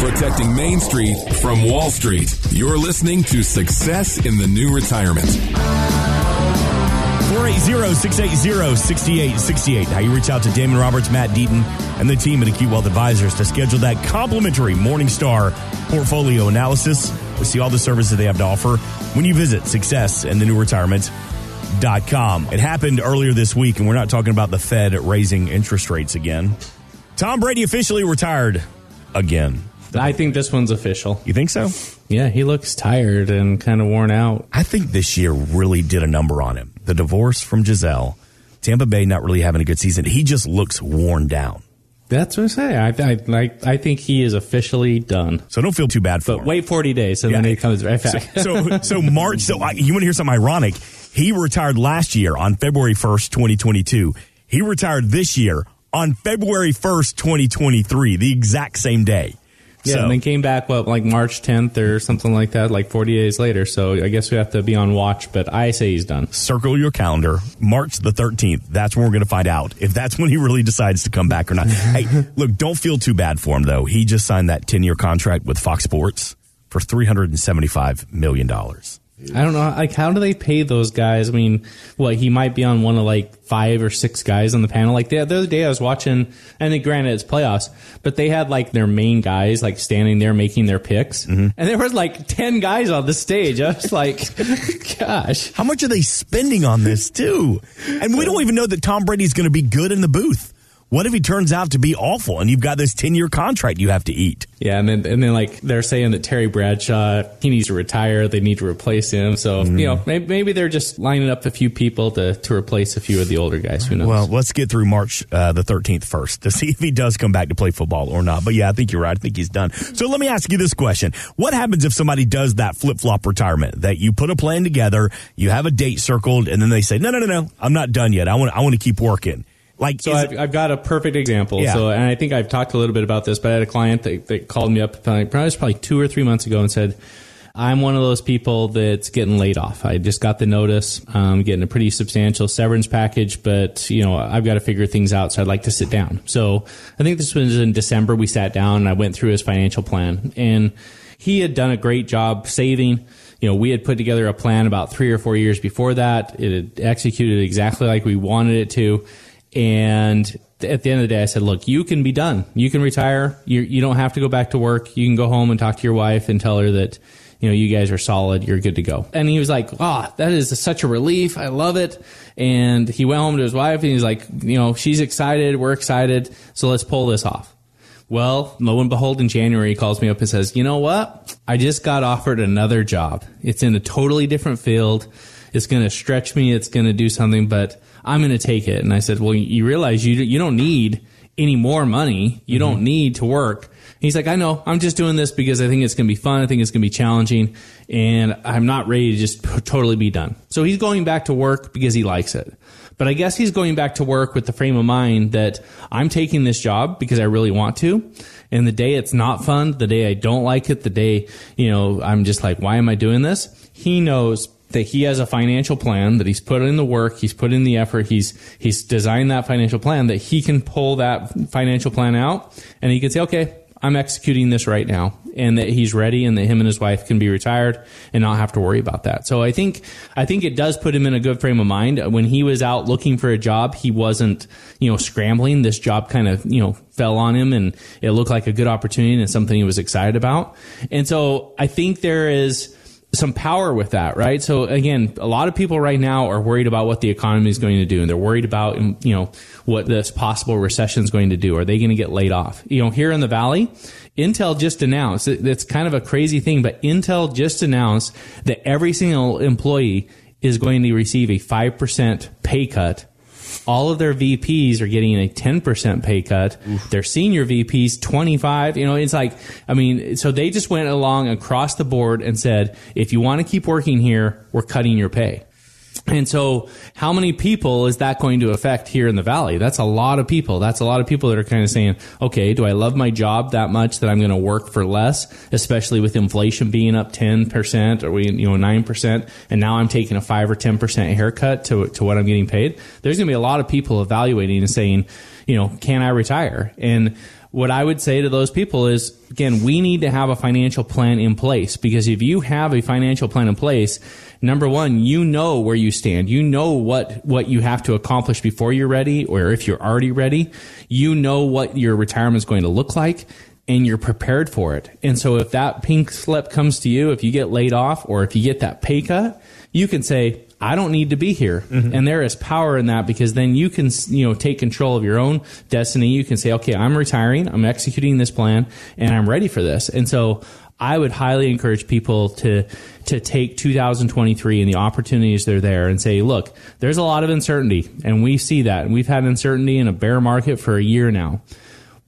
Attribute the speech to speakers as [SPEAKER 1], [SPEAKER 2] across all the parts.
[SPEAKER 1] protecting Main Street from Wall Street. You're listening to Success in the New Retirement.
[SPEAKER 2] 480-680-6868. How you reach out to Damon Roberts, Matt Deaton, and the team at Acute Wealth Advisors to schedule that complimentary Morningstar portfolio analysis. We see all the services they have to offer when you visit Success in the New Retirement. Dot com. It happened earlier this week, and we're not talking about the Fed raising interest rates again. Tom Brady officially retired again.
[SPEAKER 3] I think this one's official.
[SPEAKER 2] You think so?
[SPEAKER 3] Yeah, he looks tired and kind of worn out.
[SPEAKER 2] I think this year really did a number on him. The divorce from Gisele, Tampa Bay not really having a good season. He just looks worn down.
[SPEAKER 3] That's what I say. I, I, I, I think he is officially done.
[SPEAKER 2] So don't feel too bad for
[SPEAKER 3] But
[SPEAKER 2] him.
[SPEAKER 3] wait 40 days and then he comes right back.
[SPEAKER 2] so so March. So I, you want to hear something ironic? He retired last year on February first, twenty twenty two. He retired this year on February first, twenty twenty three, the exact same day.
[SPEAKER 3] Yeah,
[SPEAKER 2] so,
[SPEAKER 3] and then came back what like March 10th or something like that, like 40 days later. So I guess we have to be on watch. But I say he's done.
[SPEAKER 2] circle your calendar, March the thirteenth. That's when we're going to find out if that's when he really decides to come back or not. hey, look, don't feel too bad for him though. He just signed that ten year contract with Fox Sports for three hundred and seventy five million dollars.
[SPEAKER 3] I don't know. Like, how do they pay those guys? I mean, what he might be on one of like five or six guys on the panel. Like the, the other day, I was watching, and then granted it's playoffs, but they had like their main guys like standing there making their picks, mm-hmm. and there was like ten guys on the stage. I was like, gosh.
[SPEAKER 2] How much are they spending on this too? And we don't even know that Tom Brady's going to be good in the booth. What if he turns out to be awful and you've got this 10 year contract you have to eat?
[SPEAKER 3] Yeah, and then and then like they're saying that Terry Bradshaw he needs to retire. They need to replace him. So you know maybe, maybe they're just lining up a few people to to replace a few of the older guys. Who knows?
[SPEAKER 2] Well, let's get through March uh, the 13th first to see if he does come back to play football or not. But yeah, I think you're right. I think he's done. So let me ask you this question. What happens if somebody does that flip flop retirement that you put a plan together, you have a date circled, and then they say, no, no, no, no, I'm not done yet. I want, I want to keep working. Like,
[SPEAKER 3] So I've, I've got a perfect example.
[SPEAKER 2] Yeah.
[SPEAKER 3] So, and I think I've talked a little bit about this, but I had a client that, that called me up probably, two or three months ago and said, "I'm one of those people that's getting laid off. I just got the notice, um, getting a pretty substantial severance package, but you know I've got to figure things out. So I'd like to sit down. So I think this was in December. We sat down and I went through his financial plan, and he had done a great job saving." you know, we had put together a plan about three or four years before that. It had executed exactly like we wanted it to. And at the end of the day, I said, look, you can be done. You can retire. You, you don't have to go back to work. You can go home and talk to your wife and tell her that, you know, you guys are solid. You're good to go. And he was like, ah, that is such a relief. I love it. And he went home to his wife and he's like, you know, she's excited. We're excited. So let's pull this off. Well, lo and behold, in January, he calls me up and says, You know what? I just got offered another job. It's in a totally different field. It's going to stretch me. It's going to do something, but I'm going to take it. And I said, Well, you realize you, you don't need any more money. You mm-hmm. don't need to work. He's like, I know. I'm just doing this because I think it's going to be fun. I think it's going to be challenging. And I'm not ready to just totally be done. So he's going back to work because he likes it. But I guess he's going back to work with the frame of mind that I'm taking this job because I really want to. And the day it's not fun, the day I don't like it, the day, you know, I'm just like, why am I doing this? He knows that he has a financial plan that he's put in the work, he's put in the effort, he's he's designed that financial plan that he can pull that financial plan out and he can say, okay, I'm executing this right now and that he's ready and that him and his wife can be retired and not have to worry about that. So I think I think it does put him in a good frame of mind. When he was out looking for a job, he wasn't, you know, scrambling. This job kind of, you know, fell on him and it looked like a good opportunity and something he was excited about. And so I think there is some power with that, right? So again, a lot of people right now are worried about what the economy is going to do, and they're worried about um, you know what this possible recession is going to do. Are they going to get laid off? You know, here in the valley, Intel just announced. It's kind of a crazy thing, but Intel just announced that every single employee is going to receive a five percent pay cut all of their VPs are getting a 10% pay cut. Their senior VPs 25, you know, it's like I mean, so they just went along across the board and said, if you want to keep working here, we're cutting your pay. And so, how many people is that going to affect here in the valley? That's a lot of people. That's a lot of people that are kind of saying, okay, do I love my job that much that I'm going to work for less, especially with inflation being up 10% or we, you know, 9%, and now I'm taking a 5 or 10% haircut to, to what I'm getting paid? There's going to be a lot of people evaluating and saying, you know, can I retire? And what I would say to those people is again, we need to have a financial plan in place because if you have a financial plan in place, number one, you know where you stand. You know what, what you have to accomplish before you're ready or if you're already ready. You know what your retirement is going to look like and you're prepared for it. And so if that pink slip comes to you, if you get laid off or if you get that pay cut, you can say, I don't need to be here. Mm-hmm. And there is power in that because then you can, you know, take control of your own destiny. You can say, okay, I'm retiring. I'm executing this plan and I'm ready for this. And so I would highly encourage people to to take 2023 and the opportunities that are there and say, look, there's a lot of uncertainty, and we see that, and we've had uncertainty in a bear market for a year now.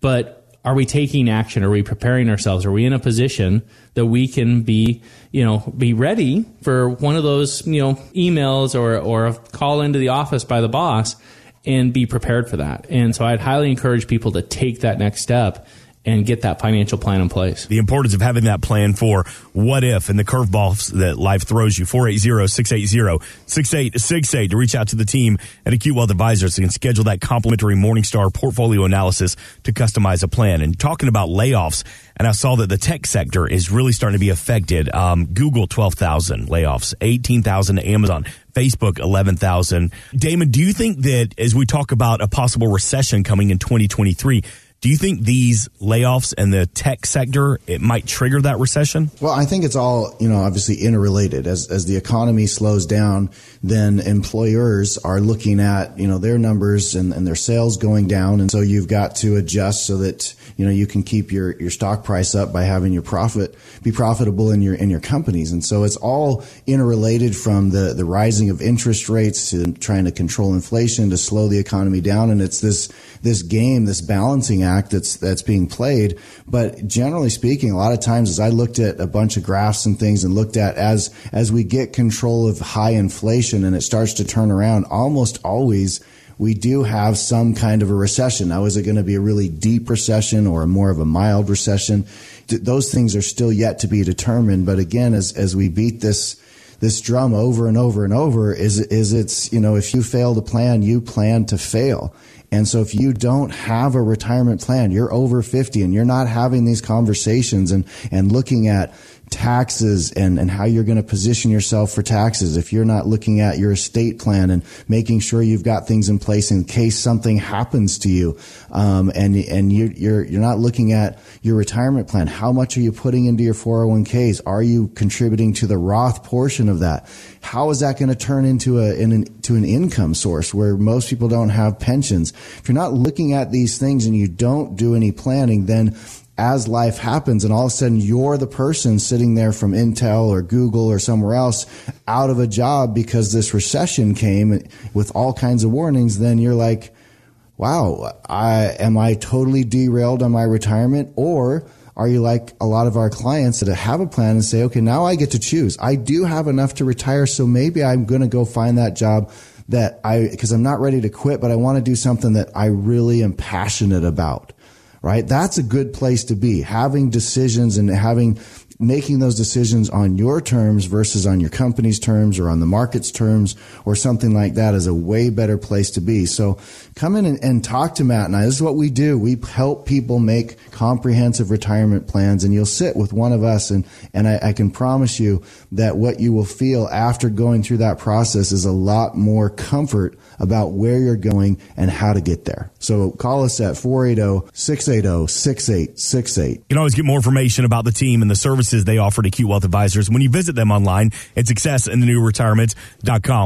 [SPEAKER 3] But are we taking action? Are we preparing ourselves? Are we in a position that we can be, you know, be ready for one of those, you know, emails or, or a call into the office by the boss and be prepared for that? And so I'd highly encourage people to take that next step and get that financial plan in place.
[SPEAKER 2] The importance of having that plan for what if and the curveballs that life throws you. 480-680-6868 to reach out to the team at Acute Wealth Advisors and schedule that complimentary Morningstar portfolio analysis to customize a plan. And talking about layoffs, and I saw that the tech sector is really starting to be affected. Um, Google 12,000 layoffs, 18,000 Amazon, Facebook 11,000. Damon, do you think that as we talk about a possible recession coming in 2023, do you think these layoffs and the tech sector it might trigger that recession?
[SPEAKER 4] Well, I think it's all you know obviously interrelated. As as the economy slows down, then employers are looking at you know their numbers and, and their sales going down, and so you've got to adjust so that you know you can keep your your stock price up by having your profit be profitable in your in your companies, and so it's all interrelated from the the rising of interest rates to trying to control inflation to slow the economy down, and it's this this game, this balancing act that's that's being played. But generally speaking, a lot of times as I looked at a bunch of graphs and things and looked at as as we get control of high inflation and it starts to turn around, almost always we do have some kind of a recession. Now, is it going to be a really deep recession or more of a mild recession? Those things are still yet to be determined. But again, as, as we beat this, this drum over and over and over is, is it's, you know, if you fail to plan, you plan to fail. And so if you don't have a retirement plan, you're over 50 and you're not having these conversations and, and looking at taxes and, and how you're going to position yourself for taxes. If you're not looking at your estate plan and making sure you've got things in place in case something happens to you, um, and and you're, you're you're not looking at your retirement plan. How much are you putting into your 401ks? Are you contributing to the Roth portion of that? How is that going to turn into a an, to an income source where most people don't have pensions? If you're not looking at these things and you don't do any planning, then as life happens and all of a sudden you're the person sitting there from Intel or Google or somewhere else out of a job because this recession came with all kinds of warnings, then you're like, wow, I, am I totally derailed on my retirement? Or are you like a lot of our clients that have a plan and say, okay, now I get to choose. I do have enough to retire. So maybe I'm going to go find that job that I, because I'm not ready to quit, but I want to do something that I really am passionate about right? That's a good place to be. Having decisions and having making those decisions on your terms versus on your company's terms or on the market's terms or something like that is a way better place to be. So come in and, and, talk to Matt and I. This is what we do. We help people make comprehensive retirement plans and you'll sit with one of us and, and I, I can promise you that what you will feel after going through that process is a lot more comfort about where you're going and how to get there. So call us at 480-680-6868.
[SPEAKER 2] You can always get more information about the team and the services they offer Acute Wealth Advisors when you visit them online at successinthenew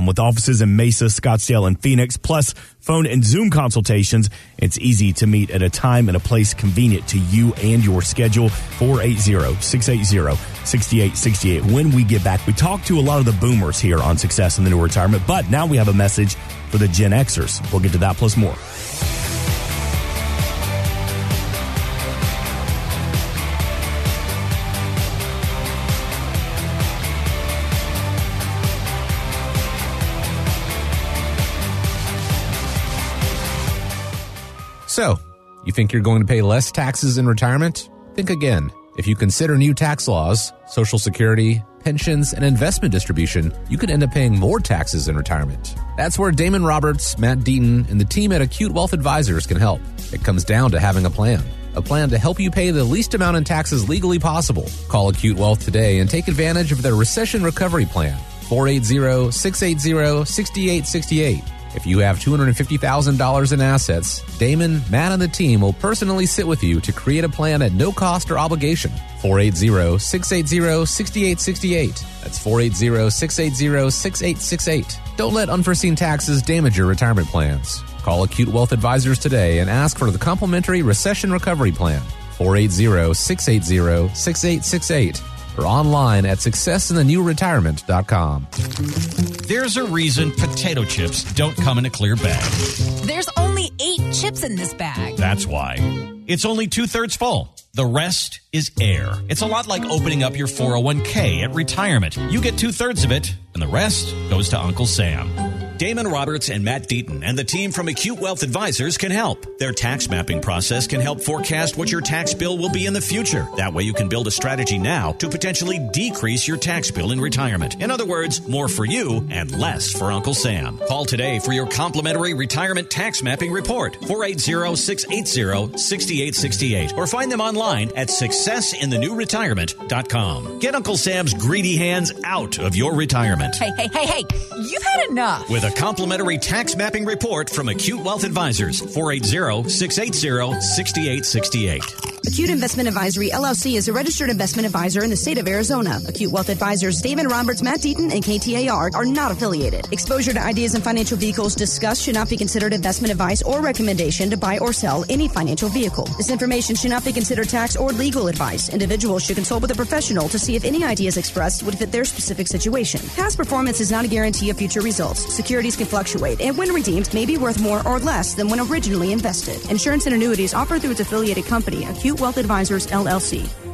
[SPEAKER 2] with offices in Mesa, Scottsdale, and Phoenix, plus phone and Zoom consultations. It's easy to meet at a time and a place convenient to you and your schedule. 480-680-6868. When we get back, we talk to a lot of the boomers here on Success in the New Retirement, but now we have a message for the Gen Xers. We'll get to that plus more.
[SPEAKER 5] So, you think you're going to pay less taxes in retirement? Think again. If you consider new tax laws, Social Security, pensions, and investment distribution, you could end up paying more taxes in retirement. That's where Damon Roberts, Matt Deaton, and the team at Acute Wealth Advisors can help. It comes down to having a plan a plan to help you pay the least amount in taxes legally possible. Call Acute Wealth today and take advantage of their recession recovery plan. 480 680 6868. If you have $250,000 in assets, Damon, Matt, and the team will personally sit with you to create a plan at no cost or obligation. 480 680 6868. That's 480 680 6868. Don't let unforeseen taxes damage your retirement plans. Call Acute Wealth Advisors today and ask for the complimentary recession recovery plan. 480 680 6868 or online at successinthenewretirement.com.
[SPEAKER 6] There's a reason potato chips don't come in a clear bag.
[SPEAKER 7] There's only eight chips in this bag.
[SPEAKER 6] That's why. It's only two thirds full. The rest is air. It's a lot like opening up your 401k at retirement. You get two thirds of it, and the rest goes to Uncle Sam. Damon Roberts and Matt Deaton and the team from Acute Wealth Advisors can help. Their tax mapping process can help forecast what your tax bill will be in the future. That way you can build a strategy now to potentially decrease your tax bill in retirement. In other words, more for you and less for Uncle Sam. Call today for your complimentary retirement tax mapping report. 480-680-6868 or find them online at successinthenewretirement.com. Get Uncle Sam's greedy hands out of your retirement.
[SPEAKER 7] Hey, hey, hey, hey, you've had enough.
[SPEAKER 6] With a complimentary tax mapping report from Acute Wealth Advisors, 480 680 6868.
[SPEAKER 8] Acute Investment Advisory LLC is a registered investment advisor in the state of Arizona. Acute Wealth Advisors David Roberts, Matt Deaton, and KTAR are not affiliated. Exposure to ideas and financial vehicles discussed should not be considered investment advice or recommendation to buy or sell any financial vehicle. This information should not be considered tax or legal advice. Individuals should consult with a professional to see if any ideas expressed would fit their specific situation. Past performance is not a guarantee of future results. Securities can fluctuate, and when redeemed, may be worth more or less than when originally invested. Insurance and annuities offered through its affiliated company, Acute Wealth Advisors LLC.